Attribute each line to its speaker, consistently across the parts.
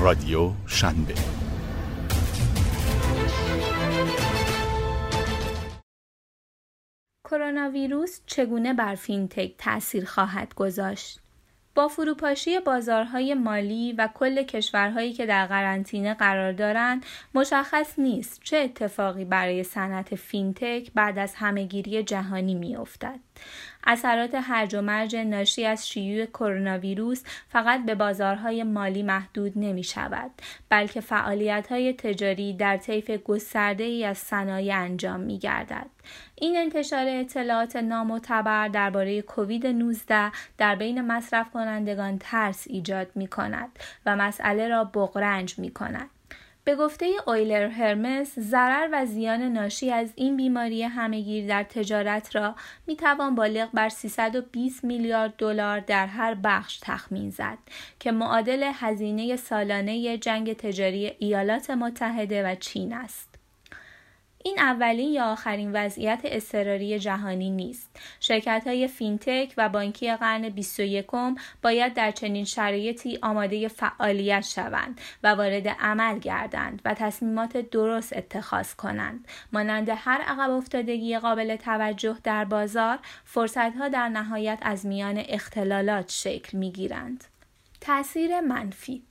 Speaker 1: رادیو شنبه کرونا ویروس چگونه بر فینتک تأثیر خواهد گذاشت؟ با فروپاشی بازارهای مالی و کل کشورهایی که در قرنطینه قرار دارند مشخص نیست چه اتفاقی برای صنعت فینتک بعد از همهگیری جهانی میافتد اثرات هرج و مرج ناشی از شیوع کرونا ویروس فقط به بازارهای مالی محدود نمی شود بلکه فعالیت های تجاری در طیف گسترده ای از صنایع انجام می گردد. این انتشار اطلاعات نامعتبر درباره کووید 19 در بین مصرف کنندگان ترس ایجاد می کند و مسئله را بغرنج می کند. به گفته اویلر هرمس ضرر و زیان ناشی از این بیماری همهگیر در تجارت را می توان بالغ بر 320 میلیارد دلار در هر بخش تخمین زد که معادل هزینه سالانه جنگ تجاری ایالات متحده و چین است. این اولین یا آخرین وضعیت اضطراری جهانی نیست. شرکت های فینتک و بانکی قرن 21 باید در چنین شرایطی آماده فعالیت شوند و وارد عمل گردند و تصمیمات درست اتخاذ کنند. مانند هر عقب افتادگی قابل توجه در بازار، فرصتها در نهایت از میان اختلالات شکل می گیرند. تأثیر منفی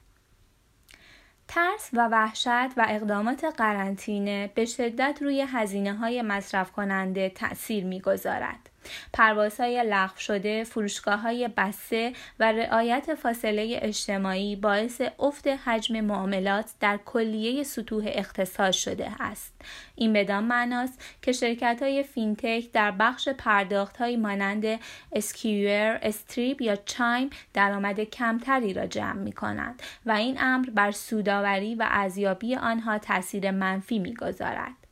Speaker 1: ترس و وحشت و اقدامات قرنطینه به شدت روی هزینه های مصرف کننده تأثیر می‌گذارد. پروازهای لغو شده، فرشگاه های بسته و رعایت فاصله اجتماعی باعث افت حجم معاملات در کلیه سطوح اقتصاد شده است. این بدان معناست که شرکت های فینتک در بخش پرداخت های مانند Square، Stripe یا Chime درآمد کمتری را جمع می کنند و این امر بر سوداوری و ارزیابی آنها تاثیر منفی می‌گذارد.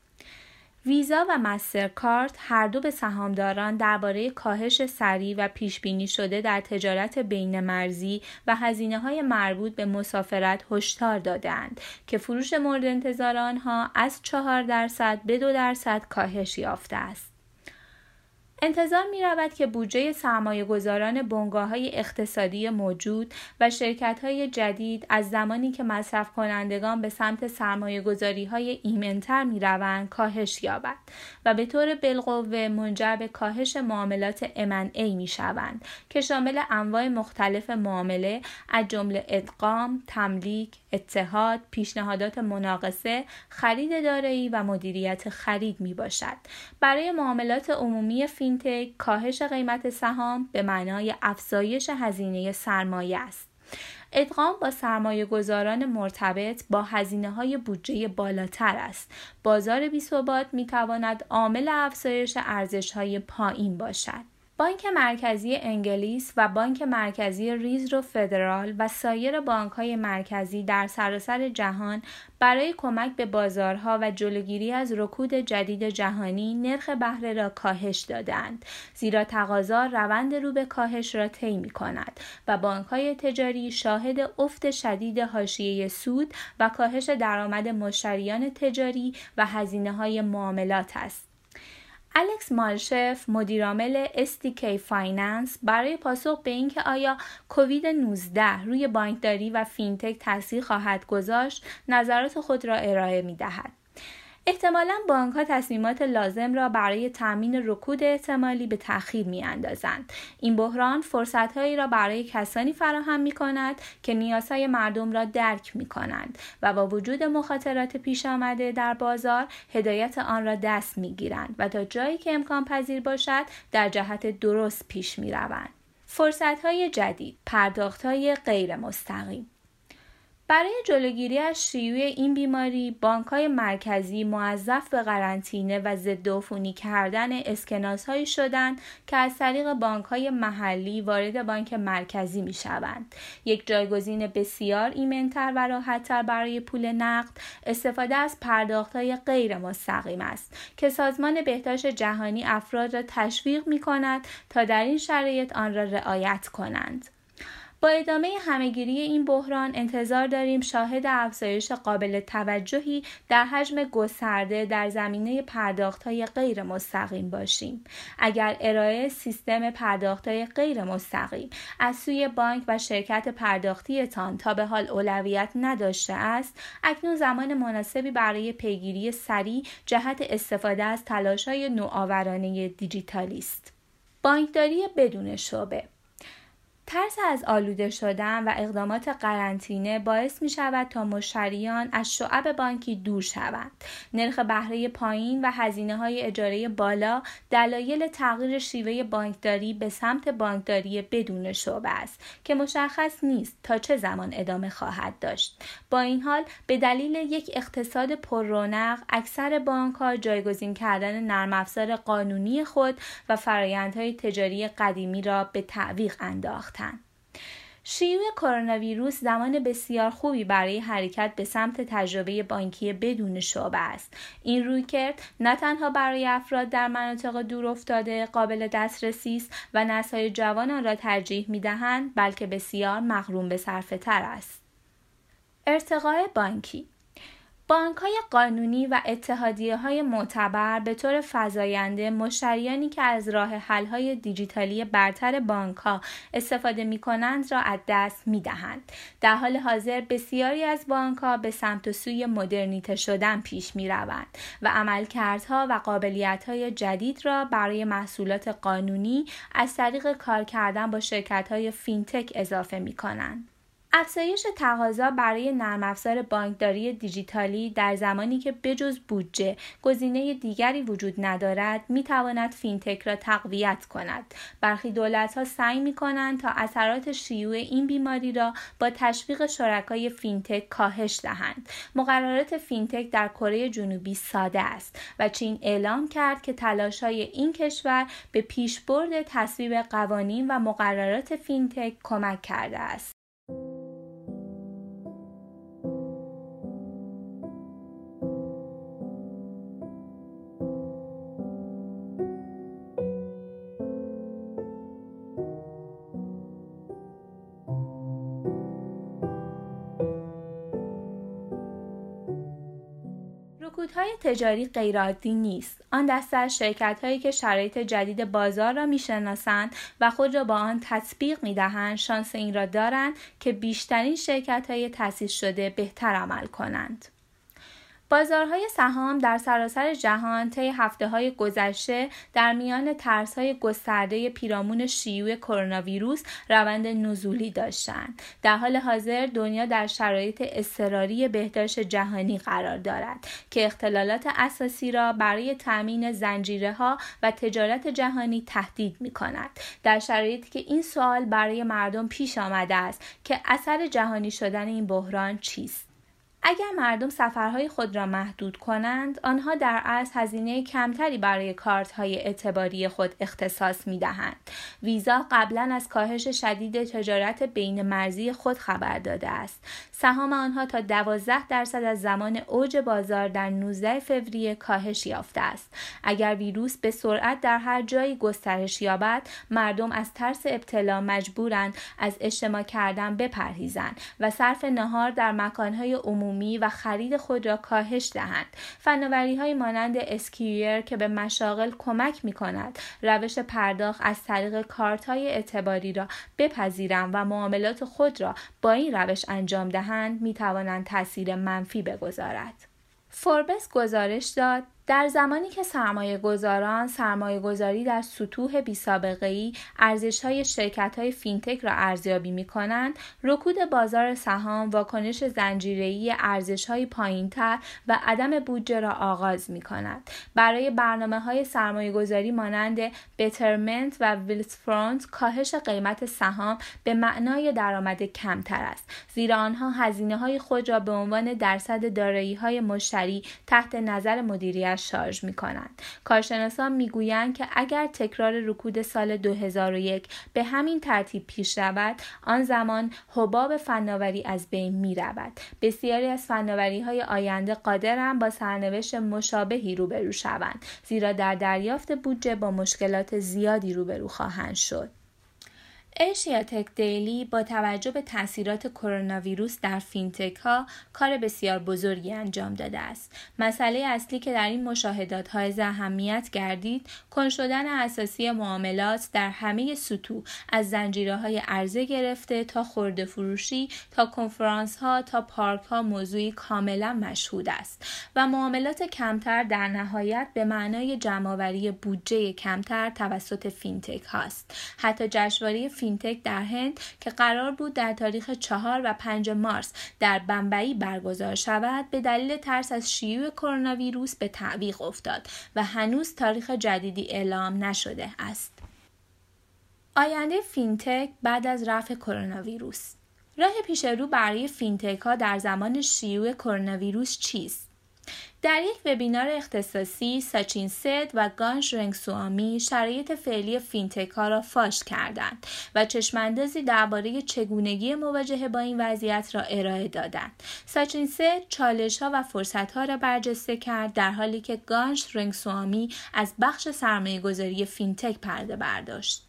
Speaker 1: ویزا و مسترکارت هر دو به سهامداران درباره کاهش سریع و پیش بینی شده در تجارت بین مرزی و هزینه های مربوط به مسافرت هشدار دادند که فروش مورد انتظار آنها از 4 درصد به 2 درصد کاهش یافته است. انتظار می رود که بودجه سرمایه گذاران بنگاه های اقتصادی موجود و شرکت های جدید از زمانی که مصرف کنندگان به سمت سرمایه گذاری های ایمنتر می روند کاهش یابد و به طور بالقوه منجر به کاهش معاملات ای می شوند که شامل انواع مختلف معامله از جمله ادغام، تملیک، اتحاد، پیشنهادات مناقصه، خرید دارایی و مدیریت خرید می باشد. برای معاملات عمومی فینتک کاهش قیمت سهام به معنای افزایش هزینه سرمایه است. ادغام با سرمایه گذاران مرتبط با هزینه های بودجه بالاتر است. بازار بیثبات می تواند عامل افزایش ارزش های پایین باشد. بانک مرکزی انگلیس و بانک مرکزی ریزرو فدرال و سایر بانک های مرکزی در سراسر جهان برای کمک به بازارها و جلوگیری از رکود جدید جهانی نرخ بهره را کاهش دادند. زیرا تقاضا روند رو به کاهش را طی می کند و بانک های تجاری شاهد افت شدید حاشیه سود و کاهش درآمد مشتریان تجاری و هزینه های معاملات است. الکس مالشف مدیرعامل SDK Finance برای پاسخ به اینکه آیا کووید 19 روی بانکداری و فینتک تاثیر خواهد گذاشت نظرات خود را ارائه می دهد. احتمالا بانک ها تصمیمات لازم را برای تامین رکود احتمالی به تأخیر می اندازند. این بحران فرصت هایی را برای کسانی فراهم می کند که نیازهای مردم را درک می کنند و با وجود مخاطرات پیش آمده در بازار هدایت آن را دست می گیرند و تا جایی که امکان پذیر باشد در جهت درست پیش می روند. فرصت های جدید، پرداخت های غیر مستقیم برای جلوگیری از شیوع این بیماری بانک های مرکزی موظف به قرنطینه و ضد عفونی کردن اسکناس هایی شدند که از طریق بانک های محلی وارد بانک مرکزی می شوند. یک جایگزین بسیار ایمنتر و راحتتر برای پول نقد استفاده از پرداخت های غیر مستقیم است که سازمان بهداشت جهانی افراد را تشویق می کند تا در این شرایط آن را رعایت کنند. با ادامه همهگیری این بحران انتظار داریم شاهد افزایش قابل توجهی در حجم گسترده در زمینه پرداختهای غیر مستقیم باشیم. اگر ارائه سیستم پرداختهای غیر مستقیم از سوی بانک و شرکت پرداختیتان تا به حال اولویت نداشته است، اکنون زمان مناسبی برای پیگیری سریع جهت استفاده از تلاشهای نوآورانه دیجیتالی است. بانکداری بدون شعبه ترس از آلوده شدن و اقدامات قرنطینه باعث می شود تا مشتریان از شعب بانکی دور شوند. نرخ بهره پایین و هزینه های اجاره بالا دلایل تغییر شیوه بانکداری به سمت بانکداری بدون شعبه است که مشخص نیست تا چه زمان ادامه خواهد داشت. با این حال به دلیل یک اقتصاد پر رونق اکثر بانک ها جایگزین کردن نرم افزار قانونی خود و فرایندهای تجاری قدیمی را به تعویق انداخت. شیوع کرونا ویروس زمان بسیار خوبی برای حرکت به سمت تجربه بانکی بدون شعبه است. این روی کرد نه تنها برای افراد در مناطق دور افتاده قابل دسترسی است و نسلهای جوان آن را ترجیح می‌دهند بلکه بسیار مغروم به صرفه تر است. ارتقاء بانکی بانک های قانونی و اتحادیه های معتبر به طور فضاینده مشتریانی که از راه حل های دیجیتالی برتر بانک ها استفاده می کنند را از دست می دهند. در حال حاضر بسیاری از بانک ها به سمت و سوی مدرنیته شدن پیش می روند و عملکردها و قابلیت های جدید را برای محصولات قانونی از طریق کار کردن با شرکت های فینتک اضافه می کنند. افزایش تقاضا برای نرم افزار بانکداری دیجیتالی در زمانی که بجز بودجه گزینه دیگری وجود ندارد می تواند فینتک را تقویت کند. برخی دولت ها سعی می کنند تا اثرات شیوع این بیماری را با تشویق شرکای فینتک کاهش دهند. مقررات فینتک در کره جنوبی ساده است و چین اعلام کرد که تلاش های این کشور به پیشبرد تصویب قوانین و مقررات فینتک کمک کرده است. تجاری غیرعادی نیست. آن دسته از شرکت هایی که شرایط جدید بازار را می‌شناسند و خود را با آن تطبیق می‌دهند شانس این را دارند که بیشترین شرکت های تأسیس شده بهتر عمل کنند. بازارهای سهام در سراسر جهان طی هفته های گذشته در میان ترس های گسترده پیرامون شیوع کرونا ویروس روند نزولی داشتند. در حال حاضر دنیا در شرایط اضطراری بهداشت جهانی قرار دارد که اختلالات اساسی را برای تأمین زنجیره ها و تجارت جهانی تهدید می کند. در شرایطی که این سوال برای مردم پیش آمده است که اثر جهانی شدن این بحران چیست؟ اگر مردم سفرهای خود را محدود کنند آنها در اصل هزینه کمتری برای کارت های اعتباری خود اختصاص می دهند. ویزا قبلا از کاهش شدید تجارت بین مرزی خود خبر داده است. سهام آنها تا 12 درصد از زمان اوج بازار در 19 فوریه کاهش یافته است. اگر ویروس به سرعت در هر جایی گسترش یابد مردم از ترس ابتلا مجبورند از اجتماع کردن بپرهیزند و صرف نهار در مکانهای عمومی و خرید خود را کاهش دهند. فناوری های مانند اسکیویر که به مشاغل کمک می کند روش پرداخت از طریق کارت های اعتباری را بپذیرند و معاملات خود را با این روش انجام دهند می توانند تاثیر منفی بگذارد. فوربس گزارش داد در زمانی که سرمایه گذاران سرمایه گذاری در سطوح بی سابقه ای ارزش های شرکت های فینتک را ارزیابی می کنند، رکود بازار سهام واکنش زنجیری ارزش های پایین تر و عدم بودجه را آغاز می کند. برای برنامه های سرمایه گذاری مانند Betterment و Wealthfront کاهش قیمت سهام به معنای درآمد کمتر است زیرا آنها هزینه های خود را به عنوان درصد دارایی های مشتری تحت نظر مدیریت شارژ می کنند. کارشناسان می گویند که اگر تکرار رکود سال 2001 به همین ترتیب پیش رود آن زمان حباب فناوری از بین می رود. بسیاری از فناوری های آینده قادرند با سرنوشت مشابهی روبرو شوند زیرا در دریافت بودجه با مشکلات زیادی روبرو خواهند شد. ایشیاتک دیلی با توجه به تاثیرات کرونا ویروس در فینتک ها کار بسیار بزرگی انجام داده است. مسئله اصلی که در این مشاهدات های اهمیت گردید کن شدن اساسی معاملات در همه سطوح از زنجیره های عرضه گرفته تا خرده فروشی تا کنفرانس ها تا پارک ها موضوعی کاملا مشهود است و معاملات کمتر در نهایت به معنای جمعآوری بودجه کمتر توسط فینتک هاست. حتی جشنواره فینتک در هند که قرار بود در تاریخ چهار و پنج مارس در بمبئی برگزار شود به دلیل ترس از شیوع کرونا ویروس به تعویق افتاد و هنوز تاریخ جدیدی اعلام نشده است. آینده فینتک بعد از رفع کرونا ویروس راه پیش رو برای فینتک ها در زمان شیوع کرونا ویروس چیست؟ در یک وبینار اختصاصی ساچین سد و گانش رنگسوامی شرایط فعلی فینتک ها را فاش کردند و چشماندازی درباره چگونگی مواجهه با این وضعیت را ارائه دادند. ساچین سد چالش ها و فرصت ها را برجسته کرد در حالی که گانش رنگسوامی از بخش سرمایه گذاری فینتک پرده برداشت.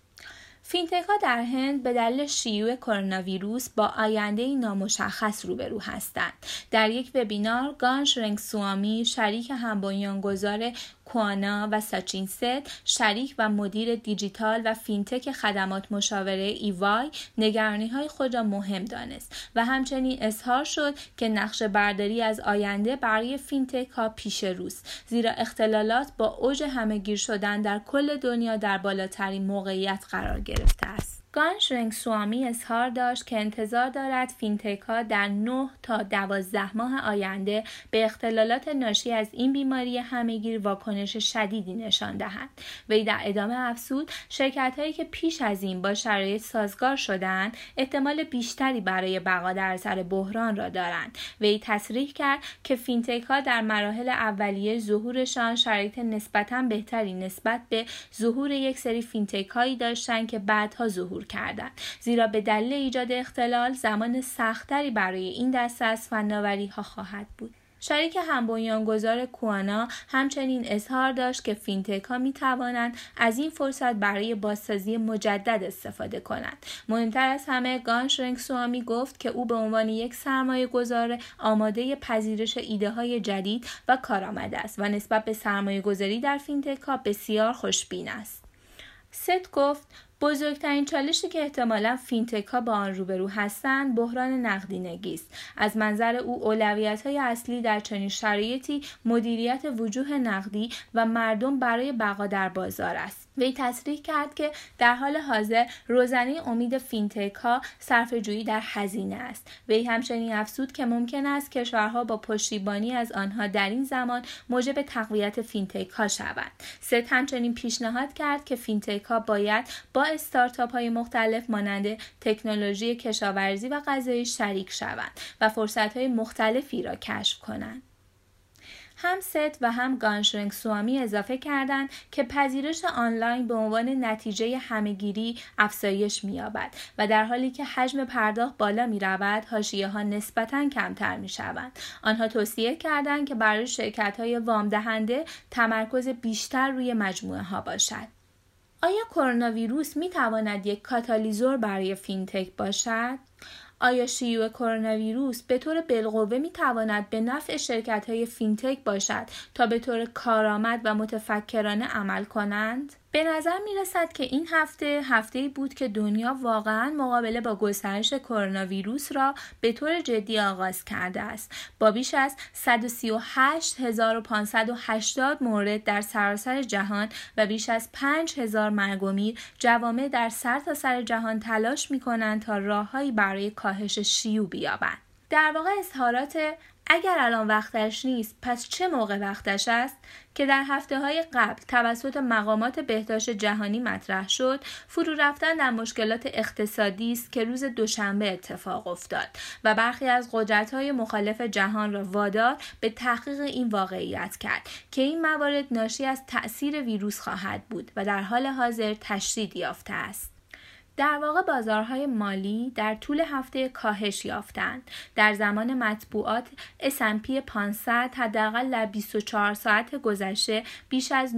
Speaker 1: فینتک ها در هند به دلیل شیوع کرونا ویروس با آینده نامشخص روبرو هستند. در یک وبینار گانش رنگ سوامی شریک هم بنیانگذار Quona و ساچین ست شریک و مدیر دیجیتال و فینتک خدمات مشاوره EY نگرانی های خود را مهم دانست و همچنین اظهار شد که نقش برداری از آینده برای فینتک ها پیش روست زیرا اختلالات با اوج همه‌گیر شدن در کل دنیا در بالاترین موقعیت قرار گرفته است. گان سوامی اظهار داشت که انتظار دارد فینتک ها در 9 تا 12 ماه آینده به اختلالات ناشی از این بیماری همهگیر واکنش شدیدی نشان دهند. وی در ادامه افزود شرکت هایی که پیش از این با شرایط سازگار شدند احتمال بیشتری برای بقا در سراسر بحران را دارند. وی تصریح کرد که فینتک ها در مراحل اولیه ظهورشان شرایط نسبتا بهتری نسبت به ظهور یک سری فینتک هایی داشتند که بعدها ظهور زیرا به دلیل ایجاد اختلال زمان سختتری برای این دسته از فناوری ها خواهد بود شریک هم بنیانگذار Quona همچنین اظهار داشت که فینتک ها می توانند از این فرصت برای بازسازی مجدد استفاده کنند. مهمتر از همه گانش سوامی گفت که او به عنوان یک سرمایه گذار آماده پذیرش ایده های جدید و کارآمد است و نسبت به سرمایه گذاری در فینتک ها بسیار خوشبین است. ست گفت بزرگترین چالشی که احتمالا فینتک ها با آن روبرو هستند بحران نقدینگی است از منظر او اولویت های اصلی در چنین شرایطی مدیریت وجوه نقدی و مردم برای بقا در بازار است. وی تصریح کرد که در حال حاضر روزنه امید فینتک ها صرفه جویی در هزینه است. وی همچنین افزود که ممکن است کشورها با پشتیبانی از آنها در این زمان موجب تقویت فینتک ها شوند. ست همچنین پیشنهاد کرد که فینتک ها باید با استارتاپ های مختلف مانند تکنولوژی کشاورزی و غذایی شریک شوند و فرصت های مختلفی را کشف کنند. هم ست و هم گانش رنگسوامی اضافه کردند که پذیرش آنلاین به عنوان نتیجه همه‌گیری افزایش می‌یابد و در حالی که حجم پرداخت بالا می رود حاشیه ها نسبتا کمتر می شوند. آنها توصیه کردند که برای شرکت های وام دهنده تمرکز بیشتر روی مجموعه ها باشد. آیا کرونا ویروس می تواند یک کاتالیزور برای فینتک باشد؟ آیا شیوع کرونا ویروس به طور بالقوه می تواند به نفع شرکت های فینتک باشد تا به طور کارآمد و متفکرانه عمل کنند؟ به نظر می رسد که این هفته هفته‌ای بود که دنیا واقعا مقابله با گسترش کرونا ویروس را به طور جدی آغاز کرده است. با بیش از 138580 مورد در سراسر جهان و بیش از 5000 مرگ و میر جوامع در سرتاسر سر جهان تلاش می کنند تا راههایی برای کاهش شیوع بیابند. در واقع اظهارات اگر الان وقتش نیست پس چه موقع وقتش است؟ که در هفته های قبل توسط مقامات بهداشت جهانی مطرح شد فرو رفتن در مشکلات اقتصادی است که روز دوشنبه اتفاق افتاد و برخی از قدرت های مخالف جهان را وادار به تحقیق این واقعیت کرد که این موارد ناشی از تأثیر ویروس خواهد بود و در حال حاضر تشدید یافته است. در واقع بازارهای مالی در طول هفته کاهش یافتند. در زمان مطبوعات S&P 500 حداقل در 24 ساعت گذشته بیش از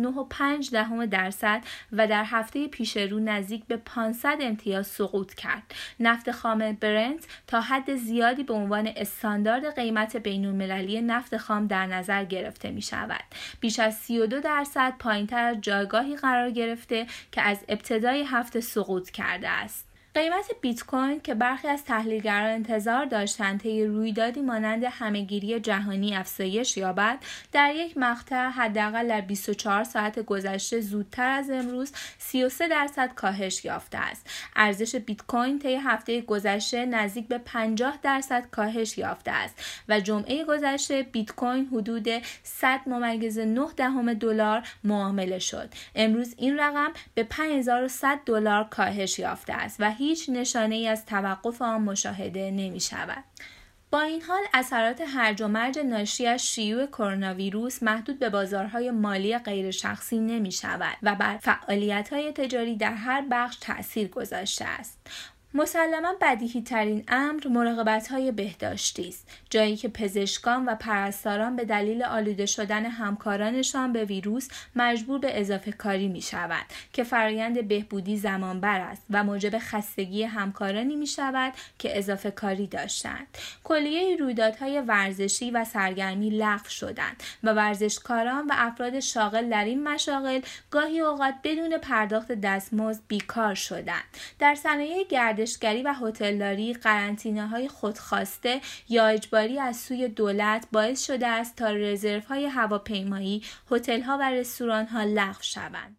Speaker 1: 9.5 دهم درصد و در هفته پیش رو نزدیک به 500 امتیاز سقوط کرد. نفت خام برنت تا حد زیادی به عنوان استاندارد قیمت بین‌المللی نفت خام در نظر گرفته می شود. بیش از 32 درصد پایینتر از جایگاهی قرار گرفته که از ابتدای هفته سقوط کرده است. قیمت بیت کوین که برخی از تحلیلگران انتظار داشتند طی رویدادی مانند همهگیری جهانی افزایش یابد در یک مقطع حداقل در 24 ساعت گذشته زودتر از امروز 33 درصد کاهش یافته است. ارزش بیت کوین طی هفته گذشته نزدیک به 50 درصد کاهش یافته است و جمعه گذشته بیت کوین حدود 100 ممیز 9 دهم دلار معامله شد. امروز این رقم به 5100 دلار کاهش یافته است و نشانه ای از توقف آن مشاهده نمی شود. با این حال اثرات هرج و مرج ناشی از شیوع کرونا ویروس محدود به بازارهای مالی غیر شخصی نمی شود و بر فعالیت های تجاری در هر بخش تأثیر گذاشته است. مسلما بدیهی ترین امر مراقبت های بهداشتی است جایی که پزشکان و پرستاران به دلیل آلوده شدن همکارانشان به ویروس مجبور به اضافه کاری می شود که فرایند بهبودی زمان بر است و موجب خستگی همکارانی می شود که اضافه کاری داشتند. کلیه رویدادهای ورزشی و سرگرمی لغو شدند و ورزشکاران و افراد شاغل در این مشاغل گاهی اوقات بدون پرداخت دستمزد بیکار شدند. در صنایع گردشگری و هتلداری قرنطینه های خودخواسته یا اجباری از سوی دولت باعث شده است تا رزرو های هواپیمایی، هتل ها و رستوران ها لغو شوند.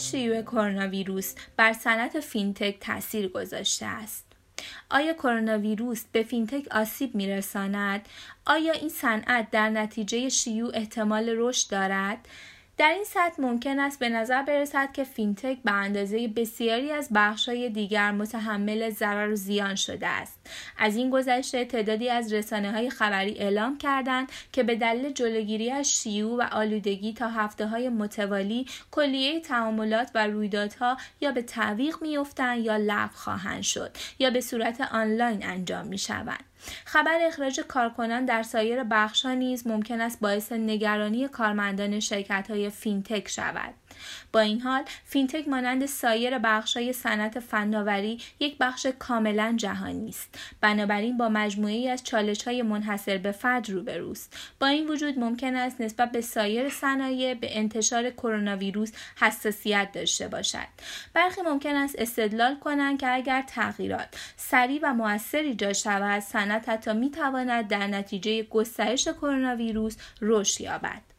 Speaker 1: شیوع کرونا ویروس بر صنعت فینتک تاثیر گذاشته است. آیا کرونا ویروس به فینتک آسیب میرساند؟ آیا این صنعت در نتیجه شیوع احتمال رشد دارد؟ در این سطح ممکن است به نظر برسد که فینتک به اندازه بسیاری از بخشهای دیگر متحمل ضرر و زیان شده است از این گذشته تعدادی از رسانه های خبری اعلام کردند که به دلیل جلوگیری از شیوع و آلودگی تا هفته های متوالی کلیه تعاملات و رویدادها یا به تعویق میافتند یا لغو خواهند شد یا به صورت آنلاین انجام می شوند. خبر اخراج کارکنان در سایر بخشها نیز ممکن است باعث نگرانی کارمندان شرکت های فینتک شود. با این حال فینتک مانند سایر بخش‌های صنعت فناوری یک بخش کاملا جهانی است. بنابراین با مجموعه‌ای از چالش‌های منحصر به فرد روبروست. با این وجود ممکن است نسبت به سایر صنایع به انتشار کرونا ویروس حساسیت داشته باشد. برخی ممکن است استدلال کنند که اگر تغییرات سریع و موثری اجرا شود صنعت حتی می‌تواند در نتیجه گسترش کرونا ویروس رشد یابد.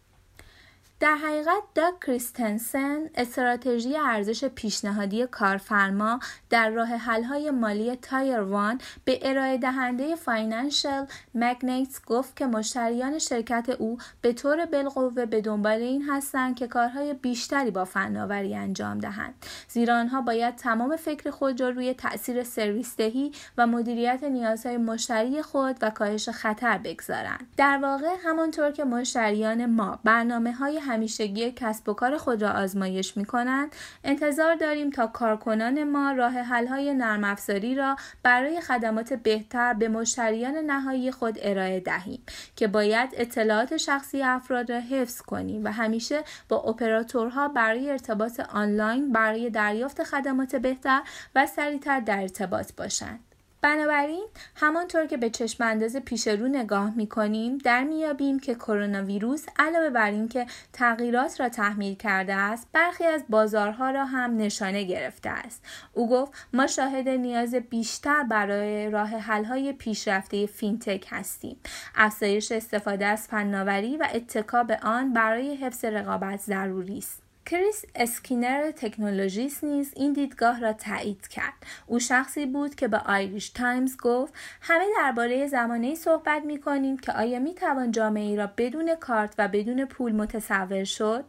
Speaker 1: در حقیقت داگ کریستنسن استراتژی ارزش پیشنهادی کارفرما در راه حل‌های مالی Tier 1 به ارائه دهنده Financial Magnates گفت که مشتریان شرکت او به طور بالقوه به دنبال این هستند که کارهای بیشتری با فناوری انجام دهند. زیرا آنها باید تمام فکر خود را روی تاثیر سرویس دهی و مدیریت نیازهای مشتری خود و کاهش خطر بگذارند. در واقع همانطور که مشتریان ما برنامه های همیشگی کسب و کار خود را آزمایش می کنند انتظار داریم تا کارکنان ما راه حل های نرم افزاری را برای خدمات بهتر به مشتریان نهایی خود ارائه دهیم که باید اطلاعات شخصی افراد را حفظ کنیم و همیشه با اپراتورها برای ارتباط آنلاین برای دریافت خدمات بهتر و سریعتر در ارتباط باشند. بنابراین همانطور که به چشم انداز پیش رو نگاه می کنیم در میابیم که کرونا ویروس علاوه بر اینکه تغییرات را تحمیل کرده است برخی از بازارها را هم نشانه گرفته است. او گفت ما شاهد نیاز بیشتر برای راه حل‌های پیشرفته فینتک هستیم. افزایش استفاده از فناوری و اتکا به آن برای حفظ رقابت ضروری است. کریس اسکینر تکنولوژیست نیز این دیدگاه را تایید کرد. او شخصی بود که به Irish Times گفت همه درباره زمانی صحبت می کنیم که آیا می توان جامعه ای را بدون کارت و بدون پول متصور شد؟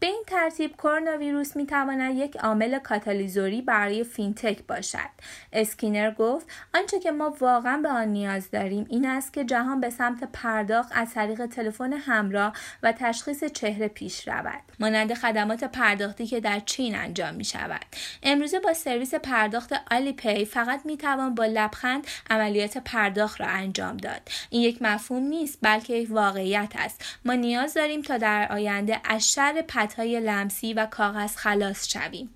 Speaker 1: به این ترتیب کرونا ویروس می تواند یک عامل کاتالیزوری برای فینتک باشد. اسکینر گفت آنچه که ما واقعا به آن نیاز داریم این است که جهان به سمت پرداخت از طریق تلفن همراه و تشخیص چهره پیش رود. مانند خدمات پرداختی که در چین انجام می شود. امروزه با سرویس پرداخت Alipay فقط می توان با لبخند عملیات پرداخت را انجام داد. این یک مفهوم نیست بلکه یک واقعیت است. ما نیاز داریم تا در آینده از شر های لمسی و کاغذ خلاص شویم.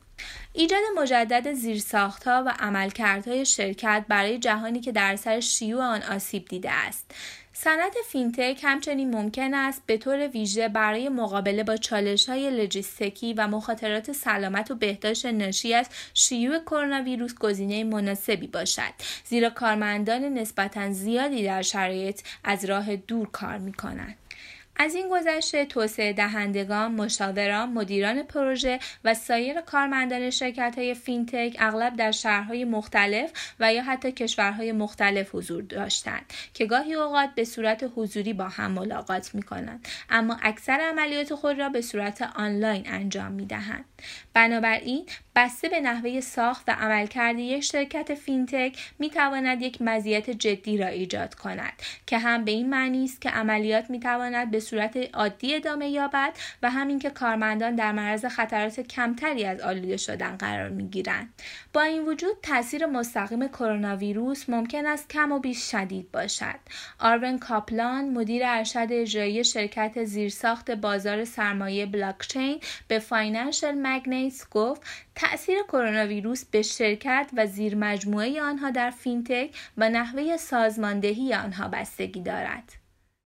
Speaker 1: ایجاد مجدد زیرساختها و عملکردهای شرکت برای جهانی که در سر شیوع آن آسیب دیده است صنعت فینتک همچنین ممکن است به طور ویژه برای مقابله با چالش های لجیستیکی و مخاطرات سلامت و بهداشت ناشی از شیوع کرونا ویروس گزینه مناسبی باشد زیرا کارمندان نسبتا زیادی در شرایط از راه دور کار می کنند. از این گذشته توسعه دهندگان، مشاوران، مدیران پروژه و سایر کارمندان شرکت های فینتک اغلب در شهرهای مختلف و یا حتی کشورهای مختلف حضور داشتند که گاهی اوقات به صورت حضوری با هم ملاقات می کنند اما اکثر عملیات خود را به صورت آنلاین انجام می دهند. بنابراین بسته به نحوه ساخت و عملکرد یک شرکت فینتک می تواند یک مزیت جدی را ایجاد کند که هم به این معنی است که عملیات می تواند به صورت عادی ادامه یابد و هم این که کارمندان در معرض خطرات کمتری از آلوده شدن قرار می گیرند. با این وجود تاثیر مستقیم کرونا ویروس ممکن است کم و بیش شدید باشد. آرون کاپلان مدیر ارشد اجرایی شرکت زیرساخت بازار سرمایه بلاکچین به Financial Magnates گفت تأثیر کرونا ویروس به شرکت و زیر مجموعه آنها در فینتک و نحوه سازماندهی آنها بستگی دارد.